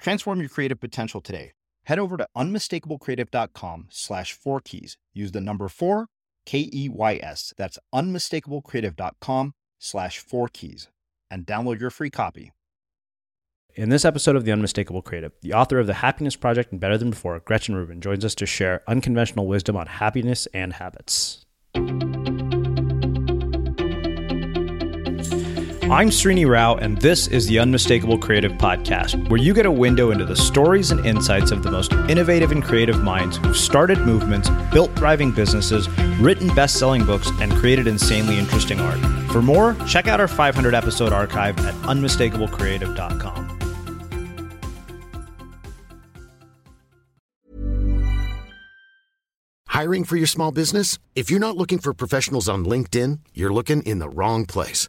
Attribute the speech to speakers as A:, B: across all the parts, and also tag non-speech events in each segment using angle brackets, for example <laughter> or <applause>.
A: Transform your creative potential today. Head over to unmistakablecreative.com slash four keys. Use the number four, K E Y S. That's unmistakablecreative.com slash four keys and download your free copy.
B: In this episode of The Unmistakable Creative, the author of The Happiness Project and Better Than Before, Gretchen Rubin, joins us to share unconventional wisdom on happiness and habits. I'm Srini Rao, and this is the Unmistakable Creative Podcast, where you get a window into the stories and insights of the most innovative and creative minds who've started movements, built thriving businesses, written best selling books, and created insanely interesting art. For more, check out our 500 episode archive at unmistakablecreative.com.
C: Hiring for your small business? If you're not looking for professionals on LinkedIn, you're looking in the wrong place.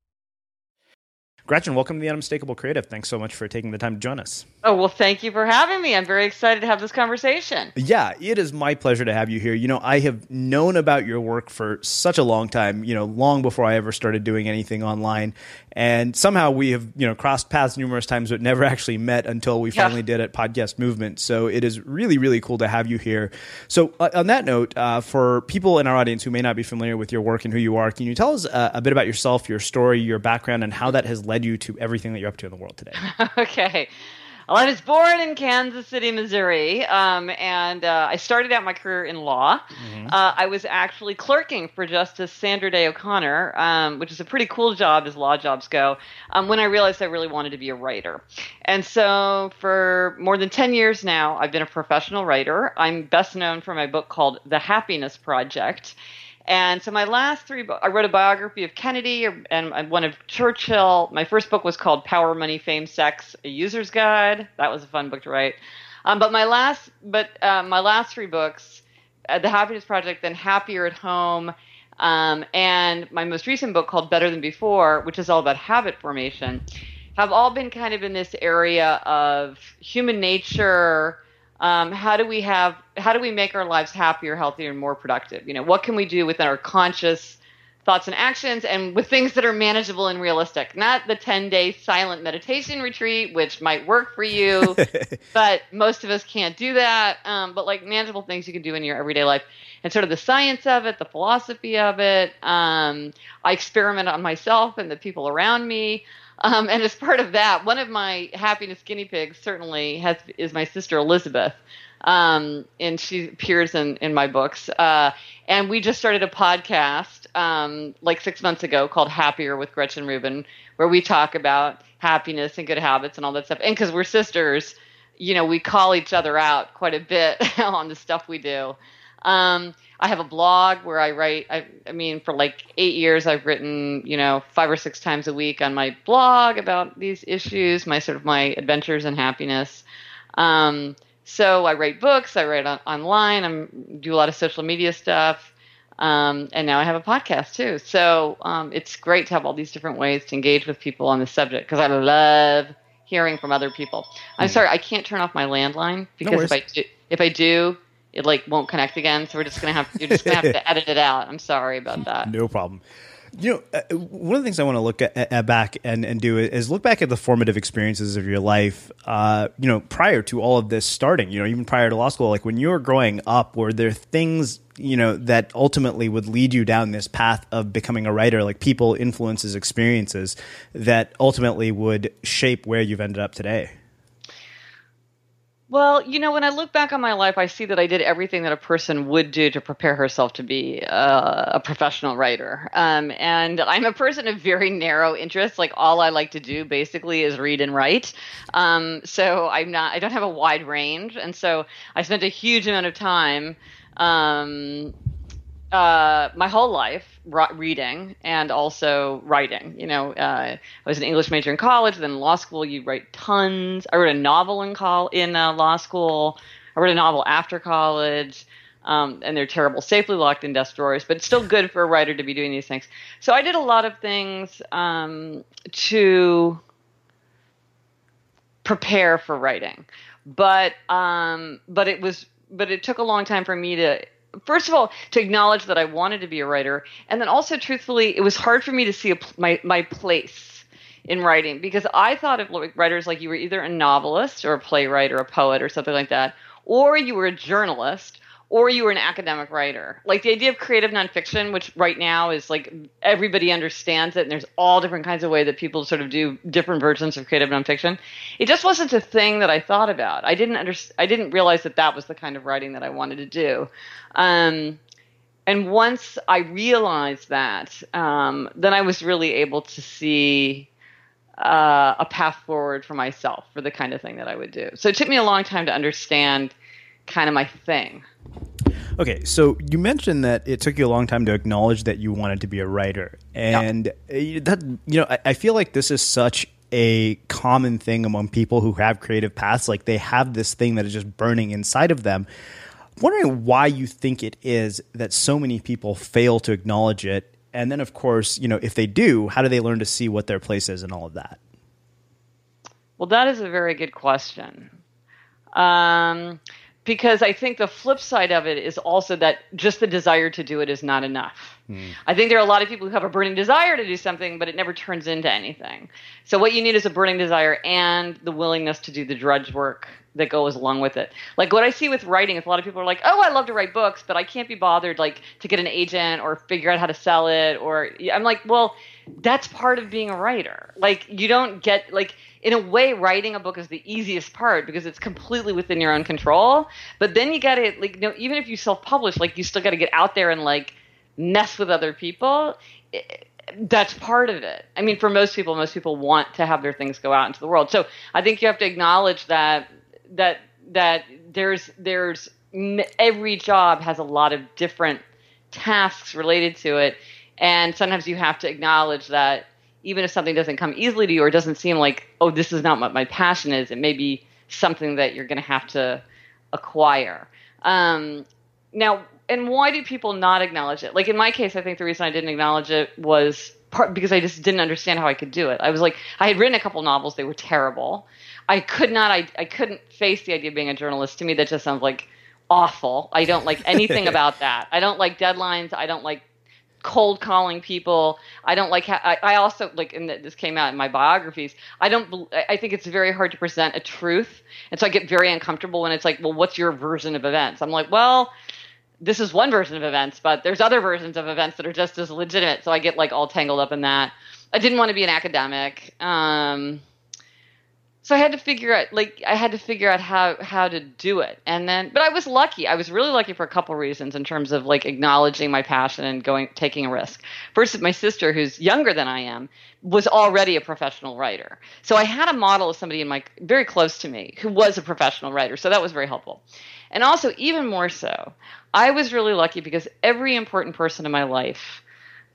B: Gretchen, welcome to the Unmistakable Creative. Thanks so much for taking the time to join us.
D: Oh, well, thank you for having me. I'm very excited to have this conversation.
B: Yeah, it is my pleasure to have you here. You know, I have known about your work for such a long time, you know, long before I ever started doing anything online. And somehow we have, you know, crossed paths numerous times, but never actually met until we finally did at Podcast Movement. So it is really, really cool to have you here. So, uh, on that note, uh, for people in our audience who may not be familiar with your work and who you are, can you tell us uh, a bit about yourself, your story, your background, and how that has led you to everything that you're up to in the world today? <laughs>
D: okay. Well, I was born in Kansas City, Missouri, um, and uh, I started out my career in law. Mm-hmm. Uh, I was actually clerking for Justice Sandra Day O'Connor, um, which is a pretty cool job as law jobs go, um, when I realized I really wanted to be a writer. And so for more than 10 years now, I've been a professional writer. I'm best known for my book called The Happiness Project. And so my last three I wrote a biography of Kennedy and one of Churchill. My first book was called Power, Money, Fame, Sex: A User's Guide. That was a fun book to write. Um, but my last, but uh, my last three books, uh, The Happiness Project, then Happier at Home, um, and my most recent book called Better Than Before, which is all about habit formation, have all been kind of in this area of human nature um, how do we have how do we make our lives happier healthier and more productive? You know what can we do within our conscious thoughts and actions and with things that are manageable and realistic? Not the 10 day silent meditation retreat which might work for you <laughs> but most of us can't do that. Um, but like manageable things you can do in your everyday life. And sort of the science of it the philosophy of it. Um, i experiment on myself and the people around me um, and as part of that, one of my happiness guinea pigs certainly has is my sister Elizabeth, um, and she appears in in my books. Uh, and we just started a podcast um, like six months ago called Happier with Gretchen Rubin, where we talk about happiness and good habits and all that stuff. And because we're sisters, you know, we call each other out quite a bit <laughs> on the stuff we do. Um, I have a blog where I write. I, I, mean, for like eight years, I've written, you know, five or six times a week on my blog about these issues, my sort of my adventures and happiness. Um, so I write books. I write on, online. I do a lot of social media stuff. Um, and now I have a podcast too. So um, it's great to have all these different ways to engage with people on the subject because I love hearing from other people. I'm mm. sorry, I can't turn off my landline because no if I do, if I do, it like won't connect again. So we're just gonna have you're just gonna have to <laughs> edit it out. I'm sorry about <laughs> that.
B: No problem. You know, uh, one of the things I want to look at, at, back and, and do is look back at the formative experiences of your life. Uh, you know, prior to all of this starting, you know, even prior to law school, like when you were growing up, were there things you know that ultimately would lead you down this path of becoming a writer, like people, influences, experiences that ultimately would shape where you've ended up today?
D: Well, you know, when I look back on my life, I see that I did everything that a person would do to prepare herself to be uh, a professional writer. Um, and I'm a person of very narrow interests. Like all I like to do basically is read and write. Um, so I'm not, I don't have a wide range. And so I spent a huge amount of time um, uh, my whole life reading and also writing. You know, uh, I was an English major in college. Then law school, you write tons. I wrote a novel in in uh, law school. I wrote a novel after college. Um, and they're terrible, safely locked in desk drawers, but it's still good for a writer to be doing these things. So I did a lot of things um, to prepare for writing, but um, but it was but it took a long time for me to first of all to acknowledge that I wanted to be a writer, and then also truthfully, it was hard for me to see a, my my place in writing because I thought of writers like you were either a novelist or a playwright or a poet or something like that, or you were a journalist or you were an academic writer. Like the idea of creative nonfiction, which right now is like everybody understands it, and there's all different kinds of way that people sort of do different versions of creative nonfiction. It just wasn't a thing that I thought about. I didn't under, I didn't realize that that was the kind of writing that I wanted to do. Um, and once I realized that, um, then I was really able to see uh, a path forward for myself for the kind of thing that I would do. So it took me a long time to understand kind of my thing.
B: Okay, so you mentioned that it took you a long time to acknowledge that you wanted to be a writer, and yeah. that you know, I, I feel like this is such a common thing among people who have creative paths. Like they have this thing that is just burning inside of them. I'm wondering why you think it is that so many people fail to acknowledge it. And then, of course, you know, if they do, how do they learn to see what their place is and all of that?
D: Well, that is a very good question. Um, because I think the flip side of it is also that just the desire to do it is not enough. Mm. I think there are a lot of people who have a burning desire to do something, but it never turns into anything. So what you need is a burning desire and the willingness to do the drudge work that goes along with it. Like what I see with writing is a lot of people are like, "Oh, I love to write books, but I can't be bothered like to get an agent or figure out how to sell it." Or I'm like, "Well, that's part of being a writer. Like you don't get like in a way writing a book is the easiest part because it's completely within your own control. But then you got to like you know, even if you self-publish, like you still got to get out there and like mess with other people. It, that's part of it. I mean, for most people, most people want to have their things go out into the world. So I think you have to acknowledge that that that there's there's every job has a lot of different tasks related to it, and sometimes you have to acknowledge that even if something doesn't come easily to you or doesn't seem like oh this is not what my passion is, it may be something that you're going to have to acquire. Um, now, and why do people not acknowledge it? Like in my case, I think the reason I didn't acknowledge it was part because I just didn't understand how I could do it. I was like, I had written a couple novels; they were terrible. I could not. I I couldn't face the idea of being a journalist. To me, that just sounds like awful. I don't like anything <laughs> about that. I don't like deadlines. I don't like cold calling people. I don't like. Ha- I, I also like, and this came out in my biographies. I don't. I think it's very hard to present a truth, and so I get very uncomfortable when it's like, well, what's your version of events? I'm like, well, this is one version of events, but there's other versions of events that are just as legitimate. So I get like all tangled up in that. I didn't want to be an academic. Um, so I had to figure out like I had to figure out how how to do it. And then but I was lucky. I was really lucky for a couple reasons in terms of like acknowledging my passion and going taking a risk. First my sister who's younger than I am was already a professional writer. So I had a model of somebody in my very close to me who was a professional writer. So that was very helpful. And also even more so, I was really lucky because every important person in my life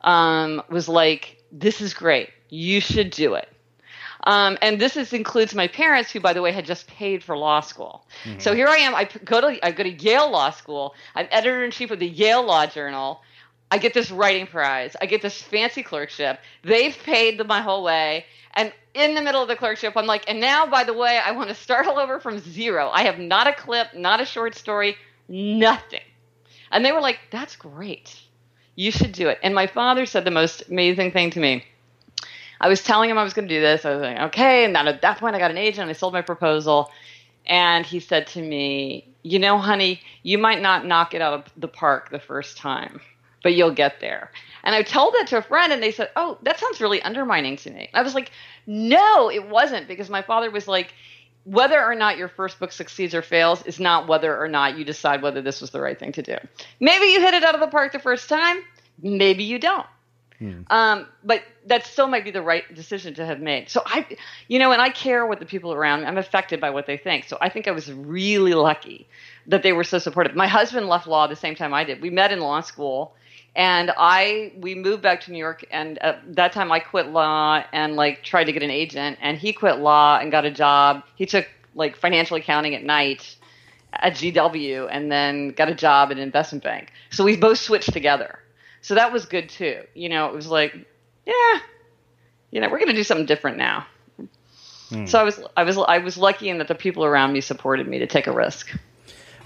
D: um, was like, "This is great. You should do it." Um, and this is, includes my parents, who, by the way, had just paid for law school. Mm-hmm. So here I am. I go to I go to Yale Law School. I'm editor in chief of the Yale Law Journal. I get this writing prize. I get this fancy clerkship. They've paid my whole way. And in the middle of the clerkship, I'm like, and now, by the way, I want to start all over from zero. I have not a clip, not a short story, nothing. And they were like, that's great. You should do it. And my father said the most amazing thing to me. I was telling him I was going to do this. I was like, okay. And then at that point, I got an agent and I sold my proposal. And he said to me, you know, honey, you might not knock it out of the park the first time, but you'll get there. And I told that to a friend, and they said, oh, that sounds really undermining to me. I was like, no, it wasn't, because my father was like, whether or not your first book succeeds or fails is not whether or not you decide whether this was the right thing to do. Maybe you hit it out of the park the first time, maybe you don't. Hmm. Um, but that still might be the right decision to have made. So I, you know, and I care what the people around me. I'm affected by what they think. So I think I was really lucky that they were so supportive. My husband left law the same time I did. We met in law school, and I we moved back to New York. And at that time, I quit law and like tried to get an agent. And he quit law and got a job. He took like financial accounting at night at GW, and then got a job at an investment bank. So we both switched together so that was good too. You know, it was like, yeah, you know, we're going to do something different now. Hmm. So I was, I was, I was lucky in that the people around me supported me to take a risk.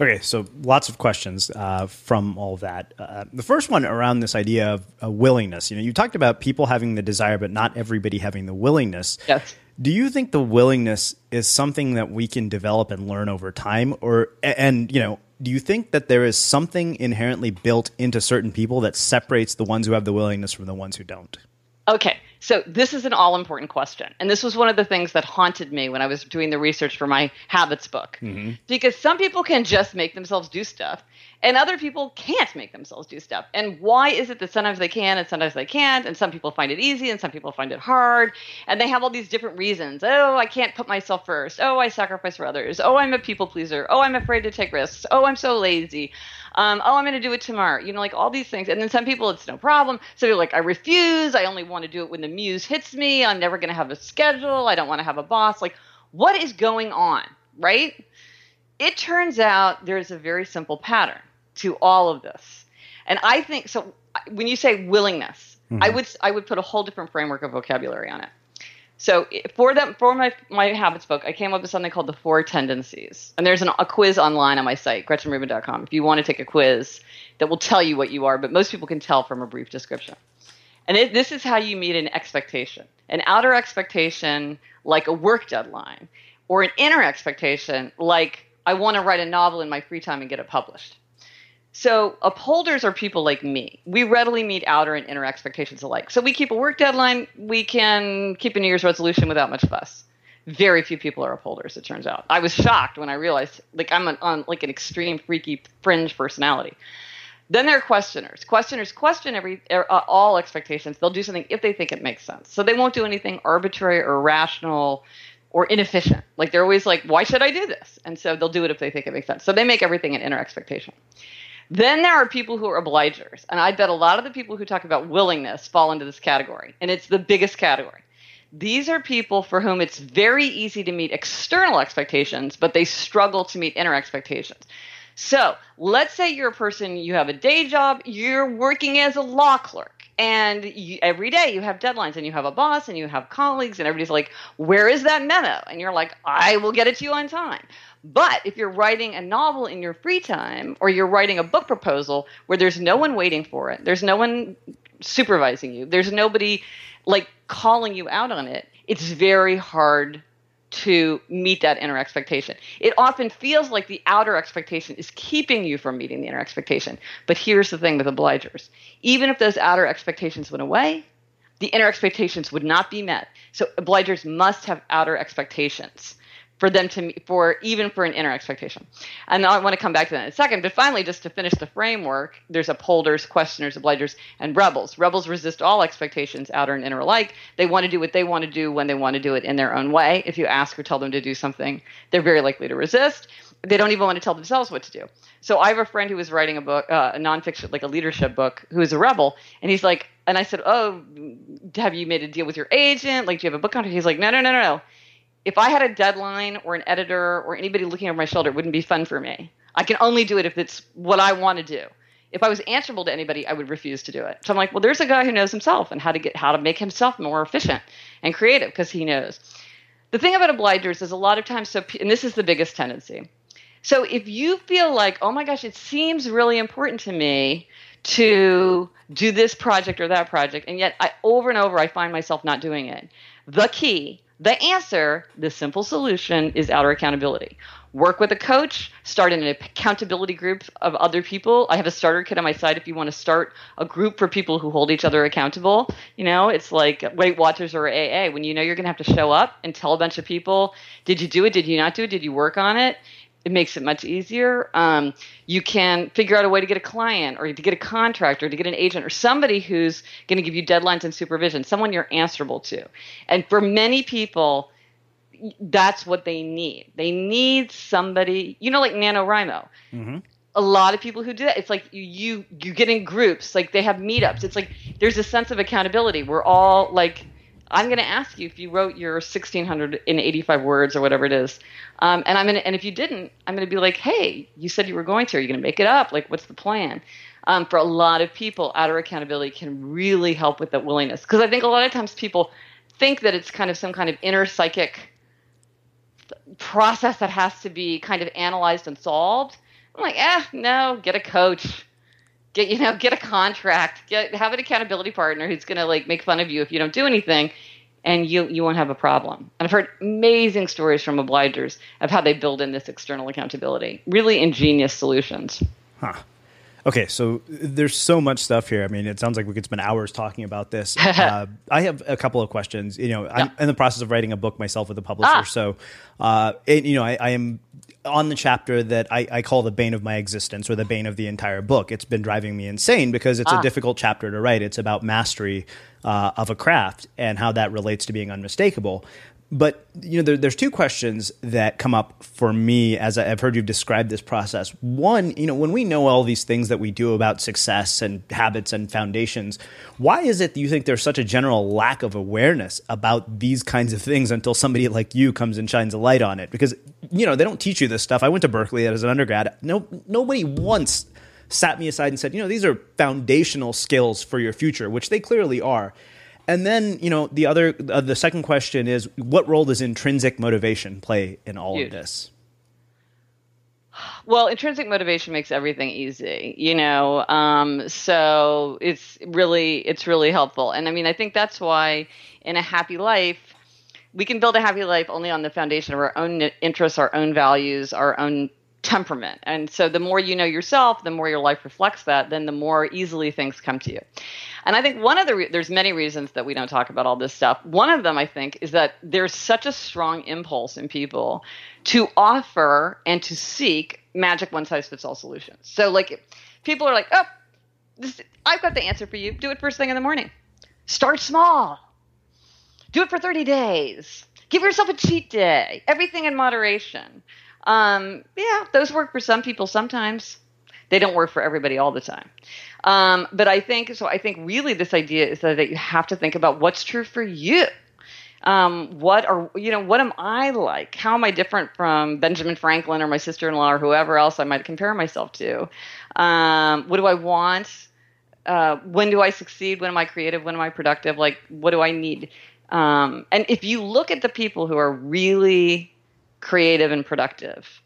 B: Okay, so lots of questions uh, from all of that. Uh, the first one around this idea of uh, willingness. You know, you talked about people having the desire, but not everybody having the willingness.
D: Yes.
B: Do you think the willingness is something that we can develop and learn over time, or and you know, do you think that there is something inherently built into certain people that separates the ones who have the willingness from the ones who don't?
D: Okay, so this is an all important question. And this was one of the things that haunted me when I was doing the research for my habits book. Mm-hmm. Because some people can just make themselves do stuff, and other people can't make themselves do stuff. And why is it that sometimes they can and sometimes they can't? And some people find it easy and some people find it hard. And they have all these different reasons. Oh, I can't put myself first. Oh, I sacrifice for others. Oh, I'm a people pleaser. Oh, I'm afraid to take risks. Oh, I'm so lazy. Um, oh, I'm going to do it tomorrow. You know, like all these things. And then some people, it's no problem. So they're like, I refuse. I only want to do it when the muse hits me. I'm never going to have a schedule. I don't want to have a boss. Like, what is going on, right? It turns out there's a very simple pattern to all of this. And I think so when you say willingness, mm-hmm. I would I would put a whole different framework of vocabulary on it. So for that for my my habits book, I came up with something called the four tendencies, and there's an, a quiz online on my site, GretchenRubin.com, if you want to take a quiz that will tell you what you are. But most people can tell from a brief description. And it, this is how you meet an expectation, an outer expectation like a work deadline, or an inner expectation like I want to write a novel in my free time and get it published. So upholders are people like me. We readily meet outer and inner expectations alike. So we keep a work deadline. We can keep a New Year's resolution without much fuss. Very few people are upholders. It turns out. I was shocked when I realized, like, I'm an, on like an extreme freaky fringe personality. Then there are questioners. Questioners question every er, uh, all expectations. They'll do something if they think it makes sense. So they won't do anything arbitrary or rational or inefficient. Like they're always like, why should I do this? And so they'll do it if they think it makes sense. So they make everything an inner expectation. Then there are people who are obligers. And I bet a lot of the people who talk about willingness fall into this category. And it's the biggest category. These are people for whom it's very easy to meet external expectations, but they struggle to meet inner expectations. So let's say you're a person, you have a day job, you're working as a law clerk, and you, every day you have deadlines and you have a boss and you have colleagues, and everybody's like, Where is that memo? And you're like, I will get it to you on time. But if you're writing a novel in your free time or you're writing a book proposal where there's no one waiting for it, there's no one supervising you, there's nobody like calling you out on it, it's very hard to meet that inner expectation. It often feels like the outer expectation is keeping you from meeting the inner expectation. But here's the thing with obligers even if those outer expectations went away, the inner expectations would not be met. So obligers must have outer expectations for them to for even for an inner expectation. And I want to come back to that in a second. But finally, just to finish the framework, there's upholders, questioners, obligers, and rebels. Rebels resist all expectations, outer and inner alike. They want to do what they want to do when they want to do it in their own way. If you ask or tell them to do something, they're very likely to resist. They don't even want to tell themselves what to do. So I have a friend who was writing a book, uh, a nonfiction, like a leadership book, who is a rebel, and he's like, and I said, oh, have you made a deal with your agent? Like, do you have a book contract? He's like, no, no, no, no, no if I had a deadline or an editor or anybody looking over my shoulder, it wouldn't be fun for me. I can only do it if it's what I want to do. If I was answerable to anybody, I would refuse to do it. So I'm like, well, there's a guy who knows himself and how to get how to make himself more efficient and creative because he knows. The thing about obligers is a lot of times, so and this is the biggest tendency. So if you feel like, oh my gosh, it seems really important to me to do this project or that project, and yet I over and over I find myself not doing it. The key the answer, the simple solution, is outer accountability. Work with a coach, start an accountability group of other people. I have a starter kit on my site if you want to start a group for people who hold each other accountable. You know, it's like Weight Watchers or AA. When you know you're going to have to show up and tell a bunch of people, did you do it? Did you not do it? Did you work on it? It makes it much easier. Um, you can figure out a way to get a client or to get a contractor, to get an agent or somebody who's going to give you deadlines and supervision, someone you're answerable to. And for many people, that's what they need. They need somebody, you know, like NaNoWriMo. Mm-hmm. A lot of people who do that, it's like you, you you get in groups, like they have meetups. It's like there's a sense of accountability. We're all like I'm going to ask you if you wrote your 1685 words or whatever it is. Um, and I'm going to, and if you didn't, I'm going to be like, hey, you said you were going to. Are you going to make it up? Like, what's the plan? Um, for a lot of people, outer accountability can really help with that willingness. Because I think a lot of times people think that it's kind of some kind of inner psychic process that has to be kind of analyzed and solved. I'm like, eh, no, get a coach get you know get a contract get have an accountability partner who's going to like make fun of you if you don't do anything and you you won't have a problem. And i've heard amazing stories from obligers of how they build in this external accountability. Really ingenious solutions.
B: Huh Okay, so there's so much stuff here. I mean, it sounds like we could spend hours talking about this. <laughs> uh, I have a couple of questions. You know, I'm in the process of writing a book myself with a publisher, ah. so uh, it, you know, I, I, am on the chapter that I, I, call the bane of my existence or the bane of the entire book. It's been driving me insane because it's ah. a difficult chapter to write. It's about mastery uh, of a craft and how that relates to being unmistakable. But you know, there, there's two questions that come up for me as I've heard you describe this process. One, you know, when we know all these things that we do about success and habits and foundations, why is it that you think there's such a general lack of awareness about these kinds of things until somebody like you comes and shines a light on it? Because you know, they don't teach you this stuff. I went to Berkeley as an undergrad. No, nobody once sat me aside and said, you know, these are foundational skills for your future, which they clearly are. And then, you know, the other, uh, the second question is, what role does intrinsic motivation play in all Huge. of this?
D: Well, intrinsic motivation makes everything easy, you know. Um, so it's really, it's really helpful. And I mean, I think that's why in a happy life, we can build a happy life only on the foundation of our own interests, our own values, our own temperament. And so the more you know yourself, the more your life reflects that, then the more easily things come to you. And I think one of the re- there's many reasons that we don't talk about all this stuff. One of them I think is that there's such a strong impulse in people to offer and to seek magic one size fits all solutions. So like people are like, "Oh, this, I've got the answer for you. Do it first thing in the morning. Start small. Do it for 30 days. Give yourself a cheat day. Everything in moderation." Um, yeah, those work for some people sometimes. They don't work for everybody all the time. Um, but I think so. I think really this idea is that, you have to think about what's true for you. Um, what are you know? What am I like? How am I different from Benjamin Franklin or my sister-in-law or whoever else I might compare myself to? Um, what do I want? Uh, when do I succeed? When am I creative? When am I productive? Like, what do I need? Um, and if you look at the people who are really creative and productive.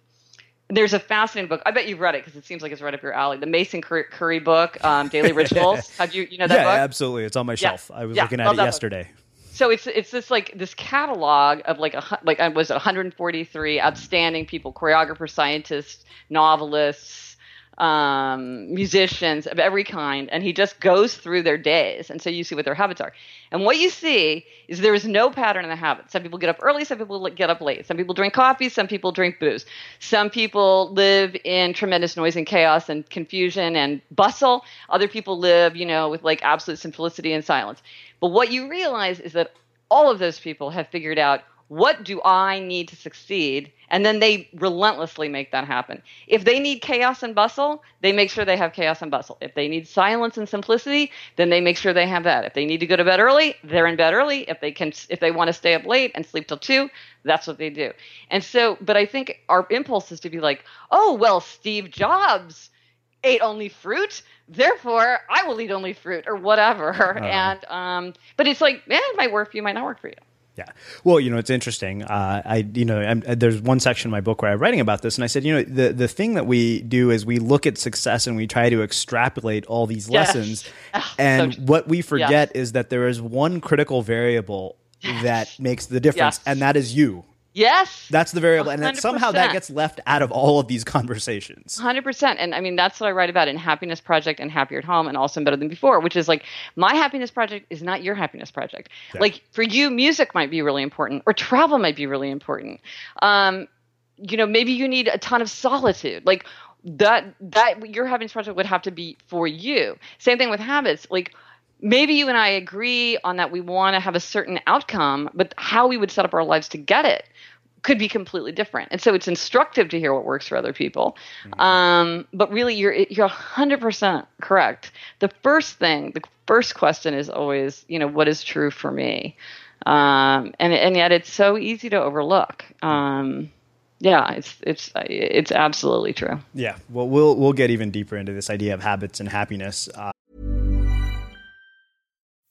D: There's a fascinating book. I bet you've read it because it seems like it's right up your alley. The Mason Currey book, um, Daily <laughs> Rituals. Have you you know that
B: yeah,
D: book?
B: absolutely. It's on my shelf. Yeah. I was yeah, looking at it yesterday. Book.
D: So it's it's this like this catalog of like a like I was 143 outstanding people, choreographers, scientists, novelists, um, musicians of every kind, and he just goes through their days, and so you see what their habits are. And what you see is there is no pattern in the habits. Some people get up early, some people get up late. Some people drink coffee, some people drink booze. Some people live in tremendous noise and chaos and confusion and bustle. Other people live, you know, with like absolute simplicity and silence. But what you realize is that all of those people have figured out what do I need to succeed? And then they relentlessly make that happen. If they need chaos and bustle, they make sure they have chaos and bustle. If they need silence and simplicity, then they make sure they have that. If they need to go to bed early, they're in bed early. If they can if they want to stay up late and sleep till 2, that's what they do. And so, but I think our impulse is to be like, "Oh, well, Steve Jobs ate only fruit therefore i will eat only fruit or whatever <laughs> uh, and um but it's like yeah it might work for you might not work for you
B: yeah. Well, you know, it's interesting. Uh, I, you know, I'm, there's one section in my book where I'm writing about this, and I said, you know, the the thing that we do is we look at success and we try to extrapolate all these yes. lessons, <laughs> oh, and so what we forget yes. is that there is one critical variable yes. that makes the difference, and that is you.
D: Yes.
B: That's the variable. 100%. And somehow that gets left out of all of these conversations.
D: 100%. And I mean, that's what I write about in Happiness Project and Happier at Home and also Better Than Before, which is like my happiness project is not your happiness project. Yeah. Like for you, music might be really important or travel might be really important. Um, you know, maybe you need a ton of solitude. Like that, that your happiness project would have to be for you. Same thing with habits. Like, maybe you and I agree on that we want to have a certain outcome, but how we would set up our lives to get it could be completely different. And so it's instructive to hear what works for other people. Mm-hmm. Um, but really, you're you're 100% correct. The first thing, the first question is always, you know, what is true for me? Um, and and yet it's so easy to overlook. Um, yeah, it's it's it's absolutely true.
B: Yeah. Well, we'll we'll get even deeper into this idea of habits and happiness. Uh,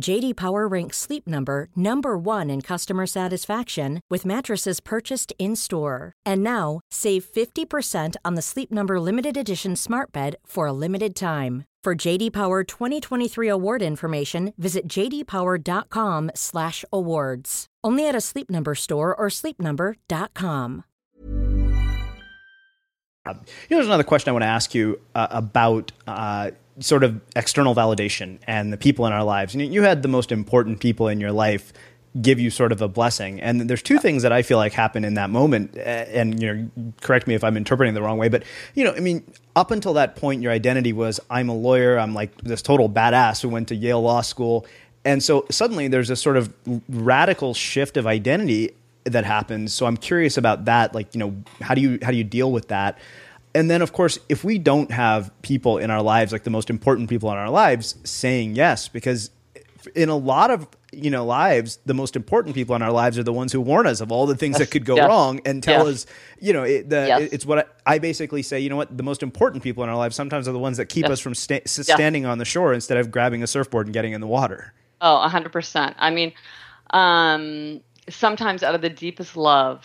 E: JD Power ranks Sleep Number number 1 in customer satisfaction with mattresses purchased in-store. And now, save 50% on the Sleep Number limited edition Smart Bed for a limited time. For JD Power 2023 award information, visit jdpower.com/awards. Only at a Sleep Number store or sleepnumber.com.
B: Here's another question I want to ask you uh, about uh, sort of external validation and the people in our lives. You, you had the most important people in your life give you sort of a blessing. And there's two things that I feel like happen in that moment. And you know, correct me if I'm interpreting the wrong way, but you know, I mean, up until that point, your identity was I'm a lawyer. I'm like this total badass who went to Yale Law School. And so suddenly there's a sort of radical shift of identity that happens. So I'm curious about that. Like, you know, how do you how do you deal with that? And then, of course, if we don't have people in our lives, like the most important people in our lives, saying yes, because in a lot of you know lives the most important people in our lives are the ones who warn us of all the things that could go <laughs> wrong and tell us you know it, the, it's what I, I, basically say you know what the most important people in our lives sometimes are the ones that keep us from sta- standing on the shore instead of grabbing a surfboard and getting in the water.
D: Oh 100% i mean um, sometimes out of the deepest love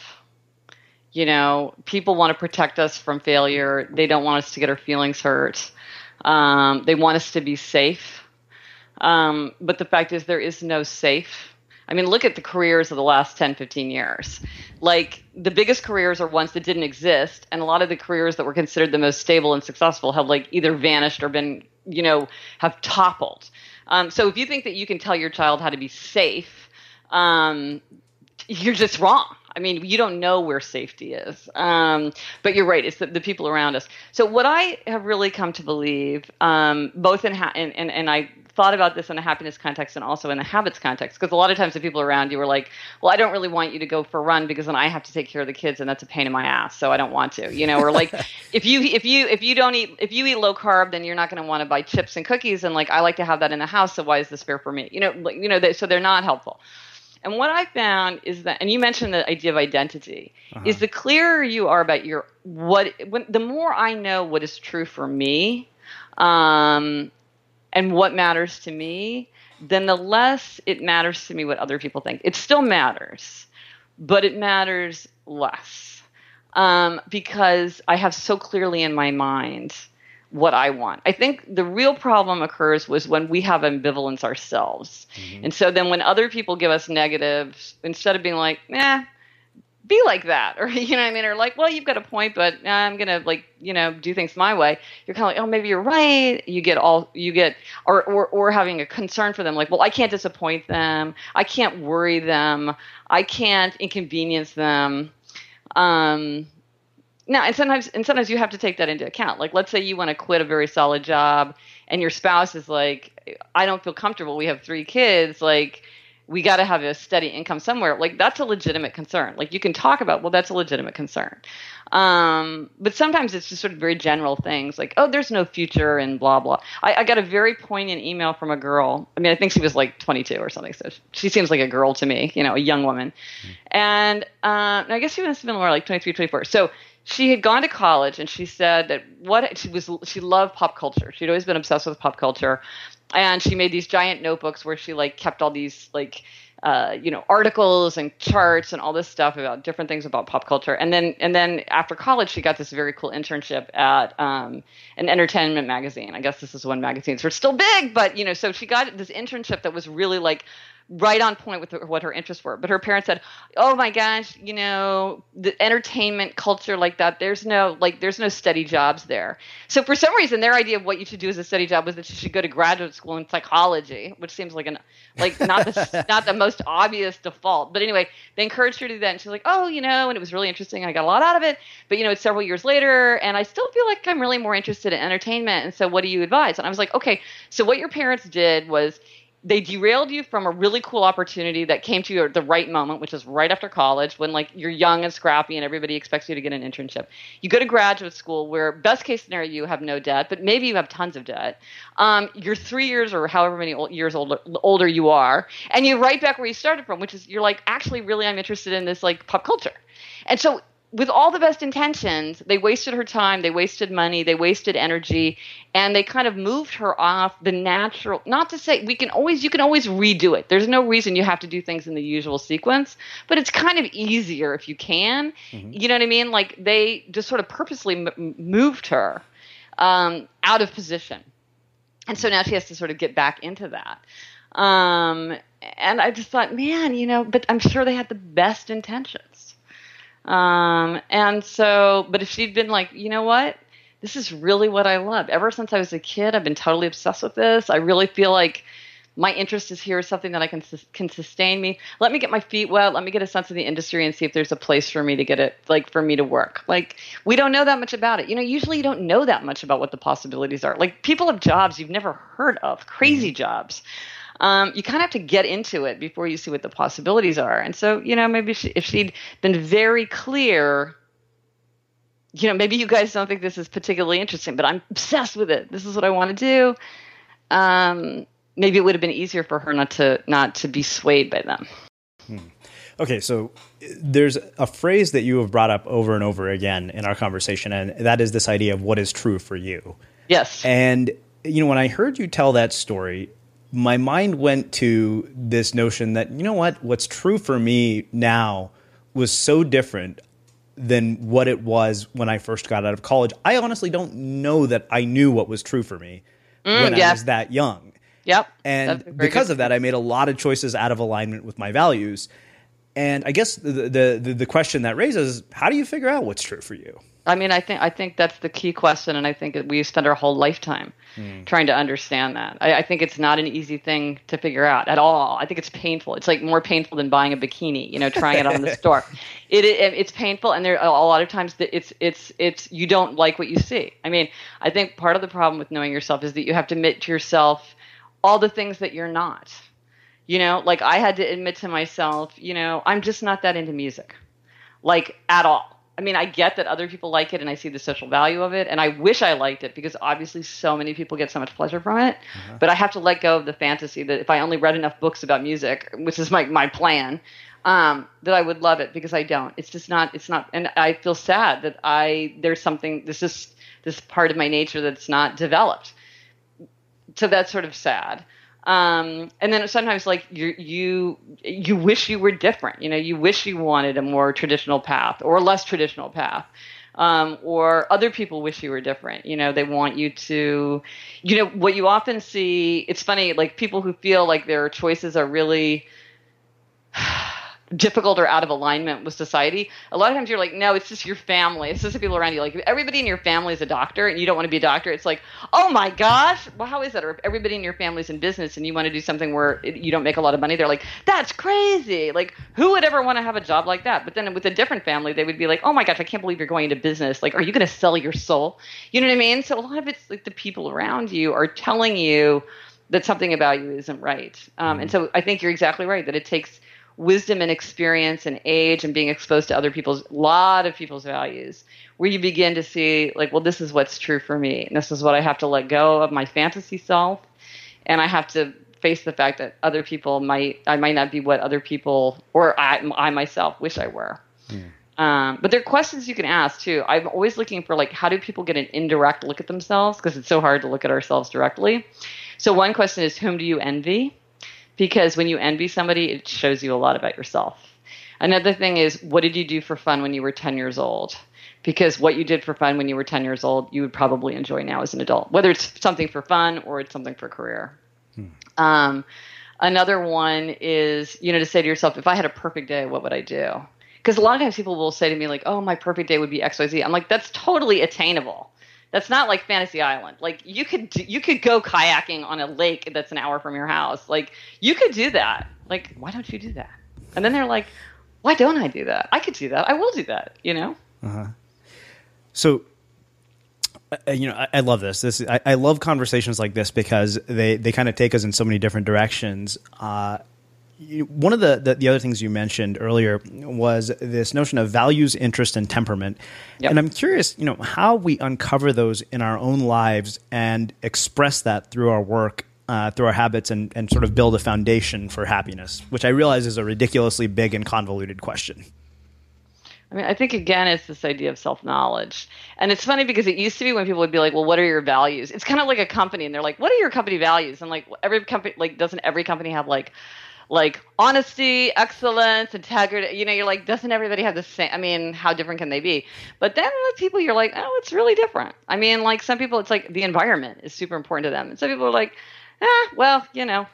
D: you know people want to protect us from failure they don't want us to get our feelings hurt um, they want us to be safe um, but the fact is, there is no safe. I mean, look at the careers of the last 10, 15 years. Like, the biggest careers are ones that didn't exist, and a lot of the careers that were considered the most stable and successful have, like, either vanished or been, you know, have toppled. Um, so if you think that you can tell your child how to be safe, um, you're just wrong. I mean, you don't know where safety is. Um, but you're right; it's the, the, people around us. So what I have really come to believe, um, both in ha- and, and and I thought about this in a happiness context and also in a habits context because a lot of times the people around you are like well i don't really want you to go for a run because then i have to take care of the kids and that's a pain in my ass so i don't want to you know or like <laughs> if you if you if you don't eat if you eat low carb then you're not going to want to buy chips and cookies and like i like to have that in the house so why is this fair for me you know like, you know they, so they're not helpful and what I found is that, and you mentioned the idea of identity, uh-huh. is the clearer you are about your what, when, the more I know what is true for me, um, and what matters to me, then the less it matters to me what other people think. It still matters, but it matters less um, because I have so clearly in my mind what I want. I think the real problem occurs was when we have ambivalence ourselves. Mm-hmm. And so then when other people give us negatives, instead of being like, "Nah, be like that <laughs> or you know what i mean or like well you've got a point but i'm gonna like you know do things my way you're kind of like oh maybe you're right you get all you get or, or or having a concern for them like well i can't disappoint them i can't worry them i can't inconvenience them um now and sometimes and sometimes you have to take that into account. Like let's say you want to quit a very solid job and your spouse is like i don't feel comfortable. We have three kids. Like we got to have a steady income somewhere. Like that's a legitimate concern. Like you can talk about well that's a legitimate concern. Um, but sometimes it's just sort of very general things like oh there's no future and blah blah. I, I got a very poignant email from a girl. I mean i think she was like 22 or something so she seems like a girl to me you know a young woman. And uh, i guess she must have been more like 23 24 so she had gone to college and she said that what she was she loved pop culture. She'd always been obsessed with pop culture. And she made these giant notebooks where she like kept all these like uh, you know articles and charts and all this stuff about different things about pop culture. And then and then after college she got this very cool internship at um, an entertainment magazine. I guess this is when magazines were still big but you know so she got this internship that was really like right on point with what her interests were. But her parents said, "Oh my gosh, you know, the entertainment culture like that. There's no like, there's no steady jobs there." So for some reason, their idea of what you should do as a steady job was that you should go to graduate school in psychology, which seems like an like not the <laughs> not the most obvious default. But anyway, they encouraged her to do that, and she's like, "Oh, you know," and it was really interesting. I got a lot out of it. But you know, it's several years later, and I still feel like I'm really more interested in entertainment. And so, what do you advise? And I was like, "Okay, so what your parents did was." They derailed you from a really cool opportunity that came to you at the right moment, which is right after college when like you're young and scrappy and everybody expects you to get an internship. You go to graduate school where best case scenario you have no debt, but maybe you have tons of debt. Um, you're three years or however many old, years older, older you are, and you're right back where you started from, which is you're like actually really I'm interested in this like pop culture. And so with all the best intentions, they wasted her time, they wasted money, they wasted energy, and they kind of moved her off the natural. Not to say we can always, you can always redo it. There's no reason you have to do things in the usual sequence, but it's kind of easier if you can. Mm-hmm. You know what I mean? Like they just sort of purposely m- moved her um, out of position. And so now she has to sort of get back into that. Um, and I just thought, man, you know, but I'm sure they had the best intentions um, and so, but if she'd been like, you know what? This is really what I love. Ever since I was a kid, I've been totally obsessed with this. I really feel like my interest is here is something that I can can sustain me. Let me get my feet wet. Let me get a sense of the industry and see if there's a place for me to get it, like for me to work. Like we don't know that much about it. You know, usually you don't know that much about what the possibilities are. Like people have jobs you've never heard of, crazy mm-hmm. jobs um, you kind of have to get into it before you see what the possibilities are. And so, you know, maybe she, if she'd been very clear, you know, maybe you guys don't think this is particularly interesting, but I'm obsessed with it. This is what I want to do. Um, maybe it would have been easier for her not to not to be swayed by them.
B: Hmm. Okay, so there's a phrase that you have brought up over and over again in our conversation, and that is this idea of what is true for you.
D: Yes.
B: And you know, when I heard you tell that story, my mind went to this notion that you know what what's true for me now was so different than what it was when I first got out of college. I honestly don't know that I knew what was true for me mm, when yeah. I was that young.
D: Yep.
B: And because of that, I made a lot of choices out of alignment with my values. And I guess the, the the question that raises, how do you figure out what's true for you?
D: I mean, I think I think that's the key question, and I think we spend our whole lifetime mm. trying to understand that. I, I, think it's not an easy thing to figure out at all. I think it's painful. It's like more painful than buying a bikini, you know, trying it on in the <laughs> store. It, it, it's painful, and there a lot of times that it's it's it's you don't like what you see. I mean, I think part of the problem with knowing yourself is that you have to admit to yourself all the things that you're not. You know, like I had to admit to myself, you know, I'm just not that into music, like at all I mean, I get that other people like it and I see the social value of it. And I wish I liked it because obviously so many people get so much pleasure from it. Uh-huh. But I have to let go of the fantasy that if I only read enough books about music, which is my, my plan, um, that I would love it because I don't. It's just not, it's not, and I feel sad that I, there's something, this is this part of my nature that's not developed. So that's sort of sad um, and then sometimes like you you you wish you were different you know you wish you wanted a more traditional path or a less traditional path. Um, or other people wish you were different you know they want you to you know what you often see it's funny like people who feel like their choices are really difficult or out of alignment with society, a lot of times you're like, no, it's just your family. It's just the people around you. Like if everybody in your family is a doctor and you don't want to be a doctor, it's like, oh my gosh, well, how is that? Or if everybody in your family is in business and you want to do something where you don't make a lot of money, they're like, that's crazy. Like who would ever want to have a job like that? But then with a different family, they would be like, oh my gosh, I can't believe you're going into business. Like, are you going to sell your soul? You know what I mean? So a lot of it's like the people around you are telling you that something about you isn't right. Um, and so I think you're exactly right that it takes – wisdom and experience and age and being exposed to other people's a lot of people's values where you begin to see like well this is what's true for me. And this is what i have to let go of my fantasy self. And i have to face the fact that other people might i might not be what other people or i, I myself wish i were. Um, but there are questions you can ask too. I'm always looking for like how do people get an indirect look at themselves? Because it's so hard to look at ourselves directly. So one question is whom do you envy because when you envy somebody, it shows you a lot about yourself. Another thing is, what did you do for fun when you were 10 years old? Because what you did for fun when you were 10 years old, you would probably enjoy now as an adult, whether it's something for fun or it's something for career. Hmm. Um, another one is, you know, to say to yourself, if I had a perfect day, what would I do? Because a lot of times people will say to me, like, oh, my perfect day would be XYZ. I'm like, that's totally attainable. That's not like Fantasy Island. Like you could you could go kayaking on a lake that's an hour from your house. Like you could do that. Like why don't you do that? And then they're like, why don't I do that? I could do that. I will do that. You know.
B: Uh-huh. So uh, you know, I, I, love this. This I, I, love conversations like this because they they kind of take us in so many different directions. Uh, one of the, the, the other things you mentioned earlier was this notion of values, interest, and temperament. Yep. And I'm curious, you know, how we uncover those in our own lives and express that through our work, uh, through our habits, and, and sort of build a foundation for happiness, which I realize is a ridiculously big and convoluted question.
D: I mean, I think again, it's this idea of self knowledge. And it's funny because it used to be when people would be like, well, what are your values? It's kind of like a company, and they're like, what are your company values? And like, every company, like, doesn't every company have like, like honesty, excellence, integrity. You know, you're like, doesn't everybody have the same? I mean, how different can they be? But then with people, you're like, oh, it's really different. I mean, like some people, it's like the environment is super important to them, and some people are like, ah, well, you know,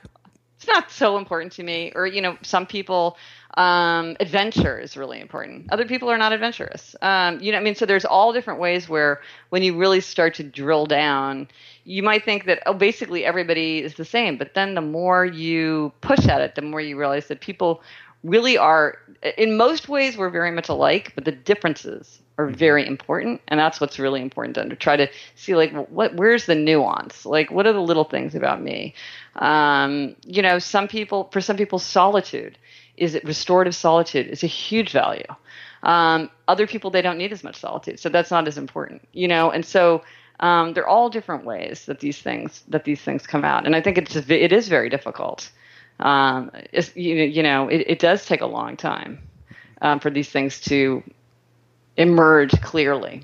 D: it's not so important to me. Or you know, some people um, adventure is really important. Other people are not adventurous. Um, you know, I mean, so there's all different ways where when you really start to drill down, you might think that oh, basically everybody is the same. But then the more you push at it, the more you realize that people really are. In most ways, we're very much alike, but the differences are mm-hmm. very important, and that's what's really important to, try to see like what where's the nuance, like what are the little things about me. Um, you know, some people for some people solitude is it restorative solitude is a huge value. Um, other people they don't need as much solitude, so that's not as important, you know. And so um, they're all different ways that these things that these things come out, and I think it's it is very difficult. Um, you, you know, it, it, does take a long time um, for these things to emerge clearly.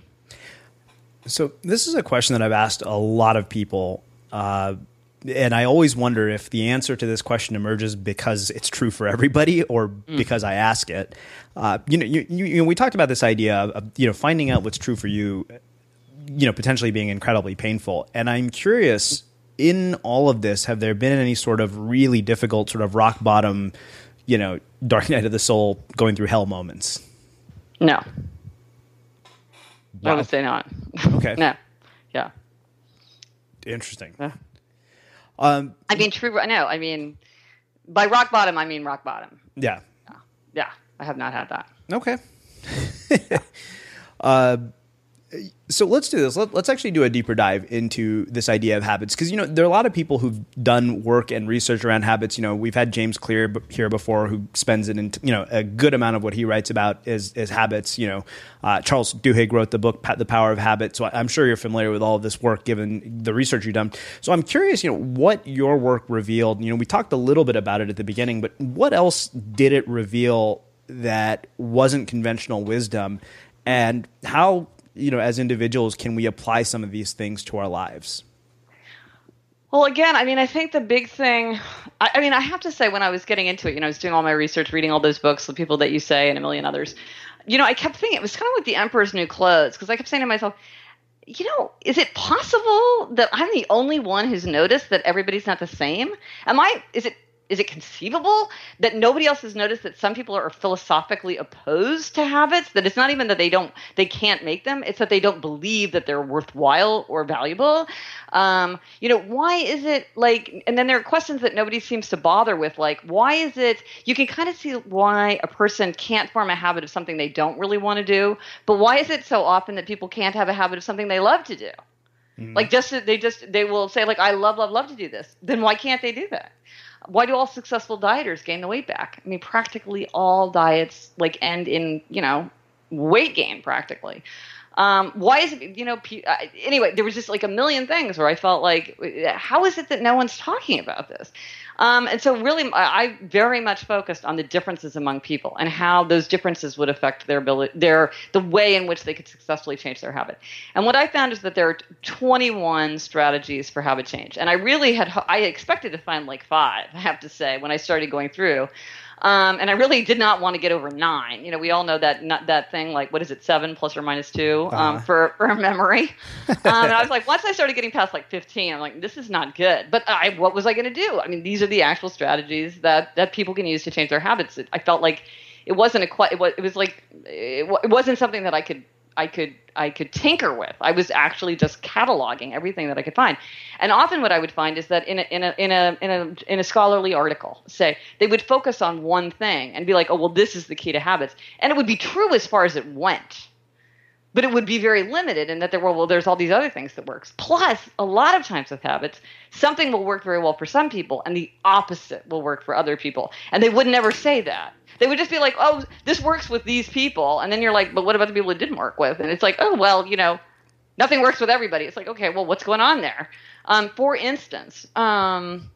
B: So this is a question that I've asked a lot of people. Uh, and I always wonder if the answer to this question emerges because it's true for everybody or mm. because I ask it. Uh, you, know, you, you, you, know, we talked about this idea of, of, you know finding out what's true for you, you know, potentially being incredibly painful. And I'm curious, in all of this, have there been any sort of really difficult, sort of rock bottom, you know, dark <laughs> night of the soul, going through hell moments?
D: No. Would say not.
B: Okay. <laughs>
D: no. Yeah.
B: Interesting.
D: Yeah. Um, I mean, true. No, I mean, by rock bottom, I mean rock bottom.
B: Yeah.
D: Yeah, yeah I have not had that.
B: Okay. <laughs> uh, so let's do this. Let, us actually do a deeper dive into this idea of habits because you know there are a lot of people who've done work and research around habits. You know, we've had James Clear here before who spends it into you know a good amount of what he writes about is is habits. You know, uh, Charles Duhigg wrote the book The Power of Habit, so I'm sure you're familiar with all of this work given the research you've done. So I'm curious, you know, what your work revealed. You know, we talked a little bit about it at the beginning, but what else did it reveal that wasn't conventional wisdom? And how you know, as individuals, can we apply some of these things to our lives?
D: Well, again, I mean, I think the big thing, I, I, mean, I have to say, when I was getting into it, you know, I was doing all my research, reading all those books, the people that you say, and a million others, you know, I kept thinking it was kind of like the Emperor's New Clothes, because I kept saying to myself, you know, is it possible that I'm the only one who's noticed that everybody's not the same? Am I, is it, is it conceivable that nobody else has noticed that some people are philosophically opposed to habits? That it's not even that they don't, they can't make them. It's that they don't believe that they're worthwhile or valuable. Um, you know, why is it like? And then there are questions that nobody seems to bother with, like why is it? You can kind of see why a person can't form a habit of something they don't really want to do, but why is it so often that people can't have a habit of something they love to do? Mm-hmm. Like just they just they will say like I love love love to do this. Then why can't they do that? Why do all successful dieters gain the weight back? I mean, practically all diets like end in you know weight gain practically. Um, why is it, you know, uh, anyway, there was just like a million things where I felt like, how is it that no one's talking about this? Um, and so, really, I very much focused on the differences among people and how those differences would affect their ability, their the way in which they could successfully change their habit. And what I found is that there are 21 strategies for habit change, and I really had I expected to find like five. I have to say when I started going through. Um, and I really did not want to get over nine. You know, we all know that not that thing like what is it, seven plus or minus two um, uh for for memory. <laughs> um, and I was like, once I started getting past like fifteen, I'm like, this is not good. But I, what was I going to do? I mean, these are the actual strategies that that people can use to change their habits. I felt like it wasn't a quite. It was, it was like it, it wasn't something that I could I could I could tinker with. I was actually just cataloging everything that I could find. And often what I would find is that in a in a in a in a in a scholarly article, say, they would focus on one thing and be like, "Oh, well this is the key to habits." And it would be true as far as it went. But it would be very limited in that there were well there's all these other things that works. Plus, a lot of times with habits, something will work very well for some people and the opposite will work for other people. And they would never say that they would just be like, "Oh, this works with these people," and then you're like, "But what about the people it didn't work with?" And it's like, "Oh, well, you know, nothing works with everybody." It's like, okay, well, what's going on there? Um, for instance, um,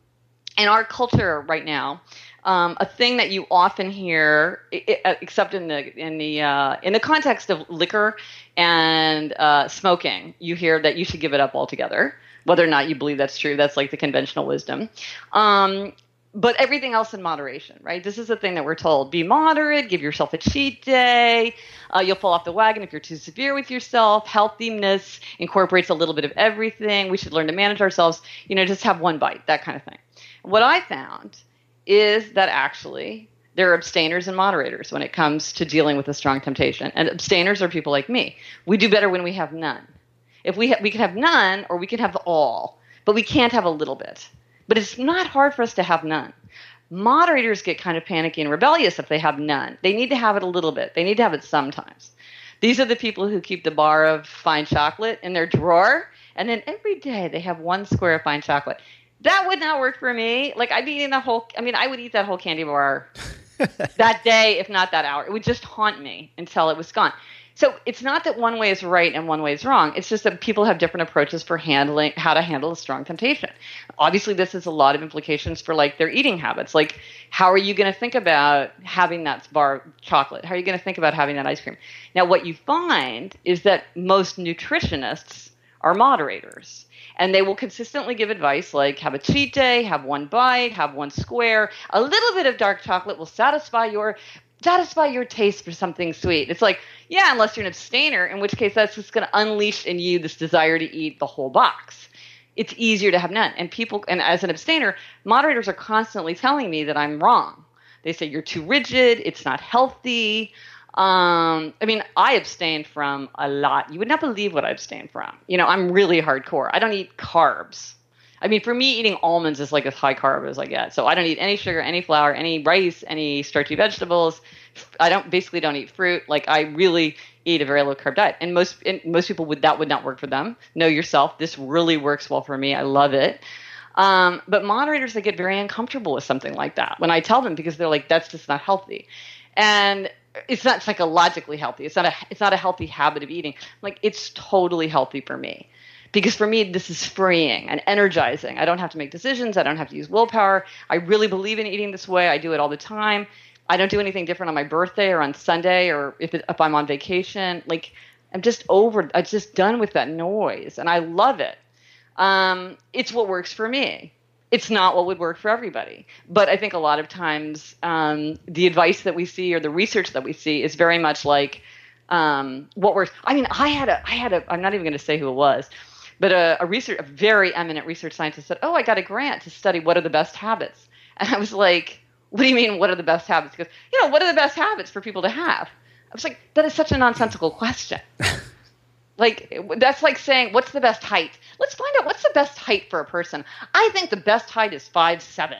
D: in our culture right now, um, a thing that you often hear, uh, except in the in the uh, in the context of liquor and uh, smoking, you hear that you should give it up altogether. Whether or not you believe that's true, that's like the conventional wisdom. Um, but everything else in moderation, right? This is the thing that we're told: be moderate, give yourself a cheat day. Uh, you'll fall off the wagon if you're too severe with yourself. Healthiness incorporates a little bit of everything. We should learn to manage ourselves. You know, just have one bite, that kind of thing. What I found is that actually there are abstainers and moderators when it comes to dealing with a strong temptation, and abstainers are people like me. We do better when we have none. If we ha- we can have none, or we can have all, but we can't have a little bit but it's not hard for us to have none. Moderators get kind of panicky and rebellious if they have none. They need to have it a little bit, they need to have it sometimes. These are the people who keep the bar of fine chocolate in their drawer, and then every day they have one square of fine chocolate. That would not work for me. Like I'd be eating the whole. I mean, I would eat that whole candy bar <laughs> that day, if not that hour. It would just haunt me until it was gone. So it's not that one way is right and one way is wrong. It's just that people have different approaches for handling how to handle a strong temptation. Obviously, this has a lot of implications for like their eating habits. Like, how are you going to think about having that bar chocolate? How are you going to think about having that ice cream? Now, what you find is that most nutritionists are moderators and they will consistently give advice like have a cheat day, have one bite, have one square. A little bit of dark chocolate will satisfy your satisfy your taste for something sweet. It's like, yeah, unless you're an abstainer, in which case that's just going to unleash in you this desire to eat the whole box. It's easier to have none. And people, and as an abstainer, moderators are constantly telling me that I'm wrong. They say you're too rigid, it's not healthy. Um, I mean, I abstain from a lot. You would not believe what I abstain from. You know, I'm really hardcore. I don't eat carbs. I mean, for me, eating almonds is like as high carb as I get. So I don't eat any sugar, any flour, any rice, any starchy vegetables. I don't basically don't eat fruit. Like I really eat a very low carb diet, and most and most people would that would not work for them. Know yourself. This really works well for me. I love it. Um, but moderators, they get very uncomfortable with something like that when I tell them because they're like, that's just not healthy, and it's not psychologically healthy. It's not a it's not a healthy habit of eating. Like it's totally healthy for me. Because for me this is freeing and energizing. I don't have to make decisions. I don't have to use willpower. I really believe in eating this way. I do it all the time. I don't do anything different on my birthday or on sunday or if, it, if i'm on vacation. Like i'm just over i'm just done with that noise and i love it. Um, it's what works for me it's not what would work for everybody but i think a lot of times um, the advice that we see or the research that we see is very much like um, what works i mean i had a i had a i'm not even going to say who it was but a, a research, a very eminent research scientist said, "Oh, I got a grant to study what are the best habits." <laughs> And I was like, what do you mean, what are the best habits? He goes, you know, what are the best habits for people to have? I was like, that is such a nonsensical question. <laughs> like, that's like saying, what's the best height? Let's find out what's the best height for a person. I think the best height is five seven.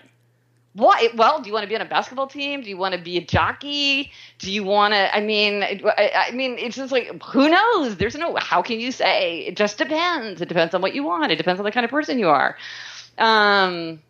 D: Why? Well, do you want to be on a basketball team? Do you want to be a jockey? Do you want to? I mean, I, I mean, it's just like who knows? There's no. How can you say? It just depends. It depends on what you want. It depends on the kind of person you are. Um,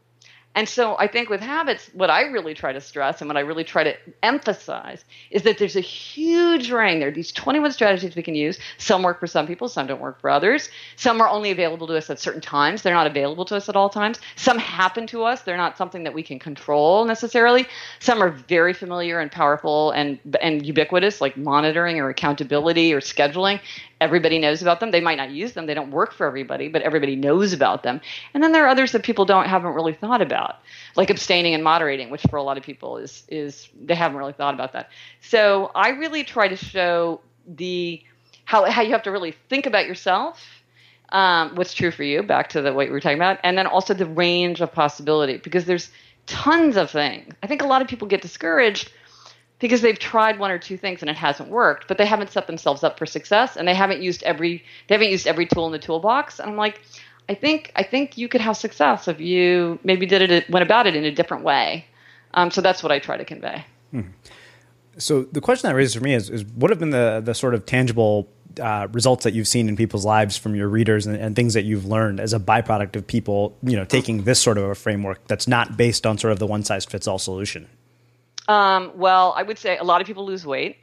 D: and so I think with habits, what I really try to stress and what I really try to emphasize is that there's a huge range. There are these 21 strategies we can use. Some work for some people, some don't work for others. Some are only available to us at certain times. They're not available to us at all times. Some happen to us. They're not something that we can control necessarily. Some are very familiar and powerful and and ubiquitous, like monitoring or accountability or scheduling everybody knows about them. They might not use them. They don't work for everybody, but everybody knows about them. And then there are others that people don't haven't really thought about, like abstaining and moderating, which for a lot of people is is they haven't really thought about that. So I really try to show the how how you have to really think about yourself. Um, what's true for you, back to the what we were talking about, and then also the range of possibility, because there's tons of things. I think a lot of people get discouraged because they've tried one or two things and it hasn't worked, but they haven't set themselves up for success and they haven't used every they haven't used every tool in the toolbox. And I'm like, I think I think you could have success if you maybe did it went about it in a different way. Um, so that's what I try to convey. Hmm.
B: So the question that raises for me is, is what have been the the sort of tangible uh, results that you've seen in people's lives from your readers and, and, things that you've learned as a byproduct of people, you know, taking this sort of a framework that's not based on sort of the one size fits all solution?
D: Um, well, I would say a lot of people lose weight.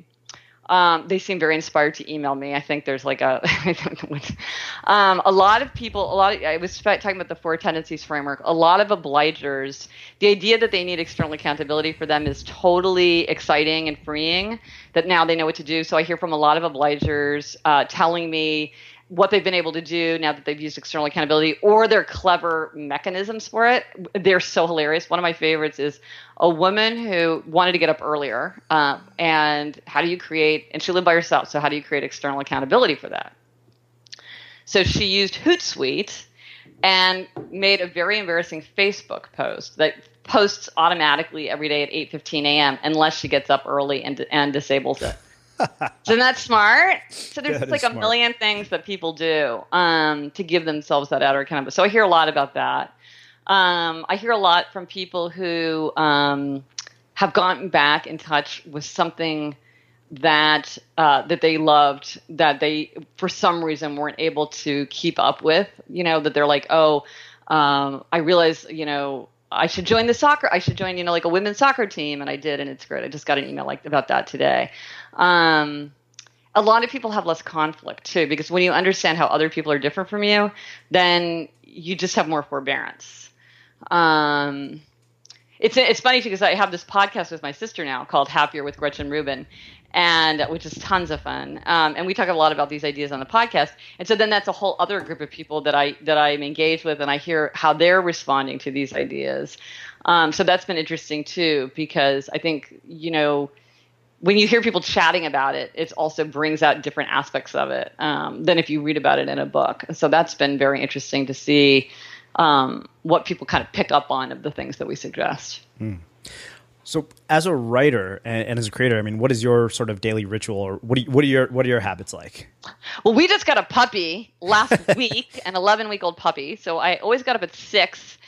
D: Um, they seem very inspired to email me. I think there's like a <laughs> um, a lot of people. A lot. Of, I was talking about the four tendencies framework. A lot of obligers. The idea that they need external accountability for them is totally exciting and freeing. That now they know what to do. So I hear from a lot of obligers uh, telling me what they've been able to do now that they've used external accountability or their clever mechanisms for it. They're so hilarious. One of my favorites is a woman who wanted to get up earlier. Uh, and how do you create, and she lived by herself, so how do you create external accountability for that? So she used Hootsuite and made a very embarrassing Facebook post that posts automatically every day at 8:15 a.m. unless she gets up early and, and disables it. <laughs> Isn't that smart? So there's like a smart. million things that people do um, to give themselves that outer kind of. So I hear a lot about that. Um, I hear a lot from people who um, have gotten back in touch with something that uh, that they loved that they for some reason weren't able to keep up with. You know that they're like, oh, um, I realize, you know, I should join the soccer. I should join, you know, like a women's soccer team, and I did, and it's great. I just got an email like about that today. Um, a lot of people have less conflict too, because when you understand how other people are different from you, then you just have more forbearance. Um, it's it's funny because I have this podcast with my sister now called Happier with Gretchen Rubin, and which is tons of fun. Um, and we talk a lot about these ideas on the podcast. And so then that's a whole other group of people that I that I'm engaged with, and I hear how they're responding to these ideas. Um, so that's been interesting too, because I think you know when you hear people chatting about it, it also brings out different aspects of it um, than if you read about it in a book. So that's been very interesting to see um, what people kind of pick up on of the things that we suggest. Mm.
B: So, as a writer and, and, as a creator, I mean, what is your sort of daily ritual, or what, you, what are your what are your habits like?
D: Well, we just got a puppy last <laughs> week, an 11 week old puppy. So I always got up at six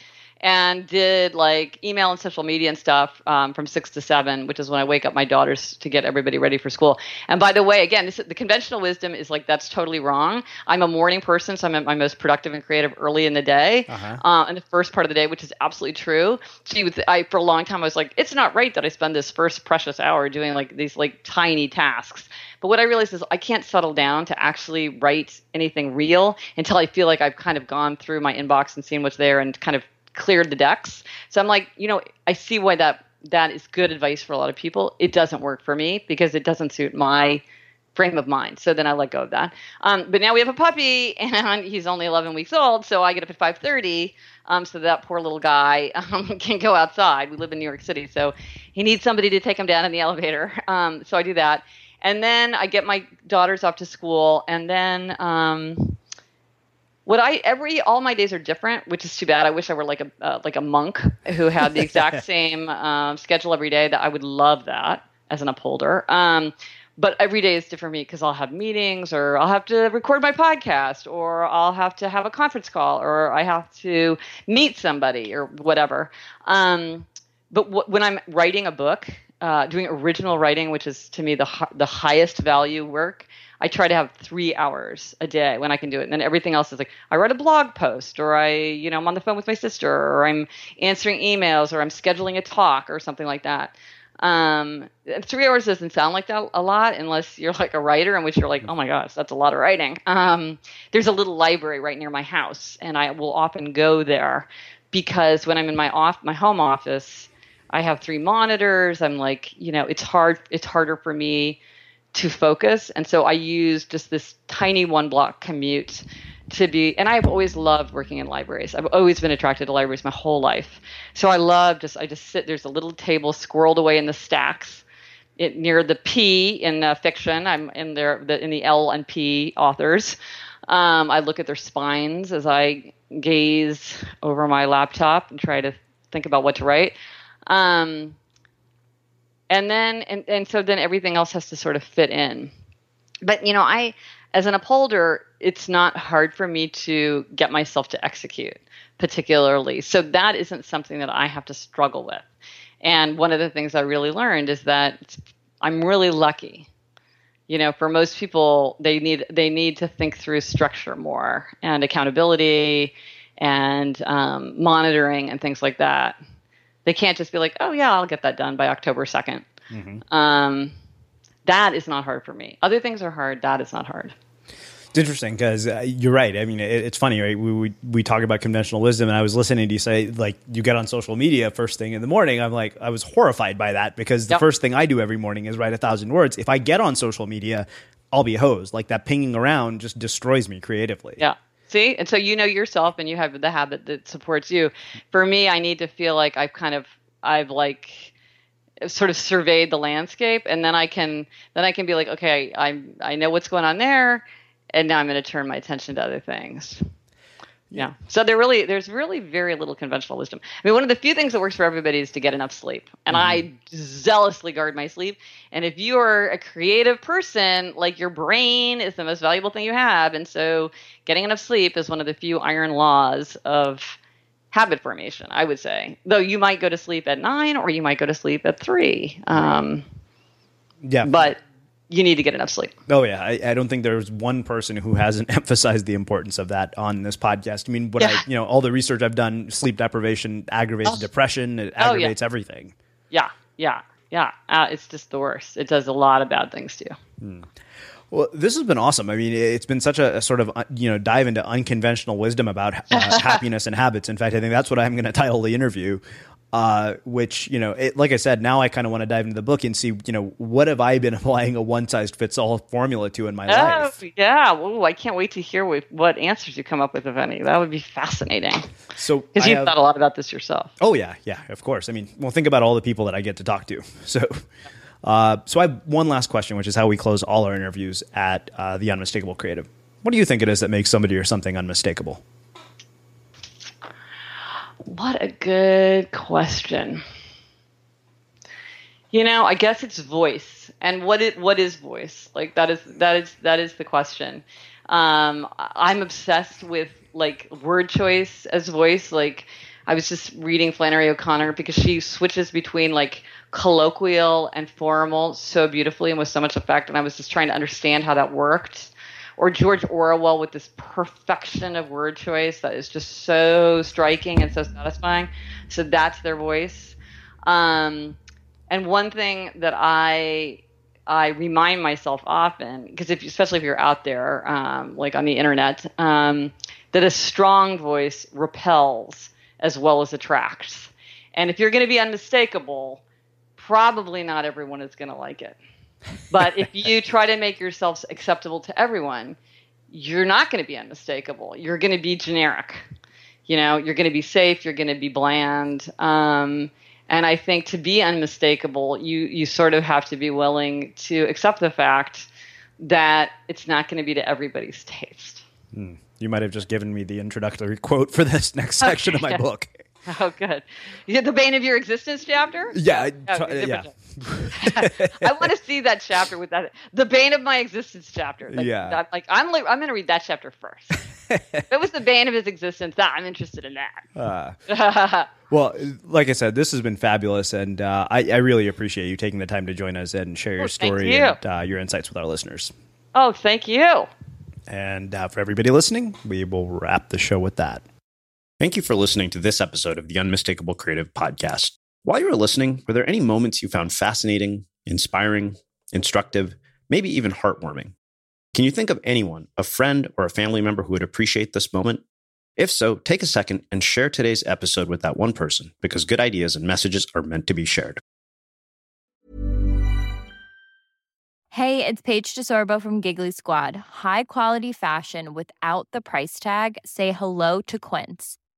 D: and did like email and social media and stuff um, from six to seven, which is when I wake up my daughters to get everybody ready for school. And by the way, again, this, the conventional wisdom is like that's totally wrong. I'm a morning person, so I'm at my most productive and creative early in the day, uh-huh. uh, in the first part of the day, which is absolutely true. Gee, I for a long time I was like, it's not right that I spend this first precious hour doing like these like tiny tasks. But what I realized is I can't settle down to actually write anything real until I feel like I've kind of gone through my inbox and seen what's there and kind of cleared the decks. So I'm like, you know, I see why that that is good advice for a lot of people. It doesn't work for me because it doesn't suit my frame of mind. So then I let go of that. Um, but now we have a puppy, <laughs> and he's only 11 weeks old, so I get up at 5:30, um, so that poor little guy <laughs> um, can go outside. We live in New York City, so he needs somebody to take him down in the elevator. <laughs> Um, so I do that, and then I get my daughters off to school, and then um, what I every all my days are different, which is too bad. I wish I were like a uh, like a monk who had the exact <laughs> same um, schedule every day. That I would love that as an upholder. Um, but every day is different for me because I'll have meetings or I'll have to record my podcast or I'll have to have a conference call or I have to meet somebody or whatever. Um, but w- when I'm writing a book, uh, doing original writing, which is to me the the highest value work, I try to have three hours a day when I can do it. And then everything else is like I write a blog post or I, you know, I'm on the phone with my sister or I'm answering emails or I'm scheduling a talk or something like that. Um, three hours doesn't sound like that a lot unless you're like a writer in which you're like, oh my gosh, that's a lot of writing. Um, there's a little library right near my house and I will often go there because when I'm in my off my home office, I have three monitors. I'm like, you know, it's hard. It's harder for me to focus. And so I use just this tiny one block commute to be and I've always loved working in libraries. I've always been attracted to libraries my whole life. So I love just I just sit there's a little table squirreled away in the stacks it, near the P in uh, fiction. I'm in there the, in the L and P authors. Um, I look at their spines as I gaze over my laptop and try to think about what to write. Um, and then and, and so then everything else has to sort of fit in. But you know i as an upholder it's not hard for me to get myself to execute particularly. So that isn't something that i have to struggle with. And one of the things i really learned is that i'm really lucky. You know for most people they need they need to think through structure more and accountability and um, monitoring and things like that they can't just be like, oh yeah, I'll get that done by October 2nd. Mm-hmm. Um, that is not hard for me. Other things are hard. That is not hard.
B: It's interesting because uh, you're right. I mean, it, it's funny, right? We, we we talk about conventional wisdom, and I was listening to you say like you get on social media first thing in the morning. I'm like, I was horrified by that because the yep. first thing I do every morning is write a thousand words. If I get on social media, I'll be hosed. Like that pinging around just destroys me creatively.
D: Yeah. See, and so you know yourself, and you have the habit that supports you. For me, I need to feel like I've kind of, I've like, sort of surveyed the landscape, and then I can, then I can be like, okay, I I know what's going on there, and now I'm going to turn my attention to other things. Yeah. So there really there's really very little conventional wisdom. I mean, one of the few things that works for everybody is to get enough sleep. And mm-hmm. I zealously guard my sleep. And if you are a creative person, like your brain is the most valuable thing you have. And so getting enough sleep is one of the few iron laws of habit formation, I would say. Though you might go to sleep at 9 or you might go to sleep at 3. Um,
B: yeah.
D: But you need to get enough sleep.
B: Oh yeah, I, I, don't think there's one person who hasn't <laughs> emphasized the importance of that on this podcast. I mean, what yeah. I you know all the research I've done, sleep deprivation aggravates oh. depression, it aggravates oh, yeah. everything.
D: Yeah, yeah, yeah. Uh, it's just the worst. It does a lot of bad things to you. Hmm.
B: Well, this has been awesome. I mean, it's been such a, a sort of uh, you know dive into unconventional wisdom about uh, <laughs> happiness and habits. In fact, I think that's what I'm going to title the interview uh, which you know, it, like I said, now I kind of want to dive into the book and see, you know, what have I been <laughs> applying a one size fits all formula to in my oh, life?
D: Yeah, Ooh, I can't wait to hear what, what, answers you come up with, if any. That would be fascinating.
B: So,
D: because you've have, thought a lot about this yourself.
B: Oh yeah, yeah, of course. I mean, well, think about all the people that I get to talk to. <laughs> So. Uh, so I have one last question, which is how we close all our interviews at uh, the Unmistakable Creative. What do you think it is that makes somebody or something unmistakable?
D: What a good question. You know, I guess it's voice. And what it what is voice? Like that is that is that is the question. Um, I'm obsessed with like word choice as voice. Like I was just reading Flannery O'Connor because she switches between like colloquial and formal so beautifully and with so much effect. And I was just trying to understand how that worked or George Orwell with this perfection of word choice that is just so striking and so satisfying. So that's their voice. Um, and one thing that I I remind myself often, because if especially if you're out there, um, like on the internet, um, that a strong voice repels as well as attracts. And if you're going to be unmistakable, probably not everyone is going to like it. But if you try to make yourself acceptable to everyone, you're not going to be unmistakable. You're going to be generic. You know, you're going to be safe. You're going to be bland. Um, and I think to be unmistakable, you you sort of have to be willing to accept the fact that it's not going to be to everybody's taste.
B: Mm. You might have just given me the introductory quote for this next section okay. of my book. <laughs>
D: Oh, good. The bane of your existence chapter.
B: Yeah, oh, yeah. <laughs>
D: I want to see that chapter with that. The bane of my existence chapter. Like,
B: yeah.
D: That, like I'm, I'm going to read that chapter first. <laughs> it was the bane of his existence, that I'm interested in that.
B: Uh, well, like I said, this has been fabulous, and uh, I, I, really appreciate you taking the time to join us and share your story
D: you.
B: and uh, your insights with our listeners.
D: Oh, thank you.
B: And uh, for everybody listening, we will wrap the show with that. Thank you for listening to this episode of the Unmistakable Creative Podcast. While you were listening, were there any moments you found fascinating, inspiring, instructive, maybe even heartwarming? Can you think of anyone, a friend or a family member who would appreciate this moment? If so, take a second and share today's episode with that one person because good ideas and messages are meant to be shared.
F: Hey, it's Paige DeSorbo from Giggly Squad. High quality fashion without the price tag? Say hello to Quince.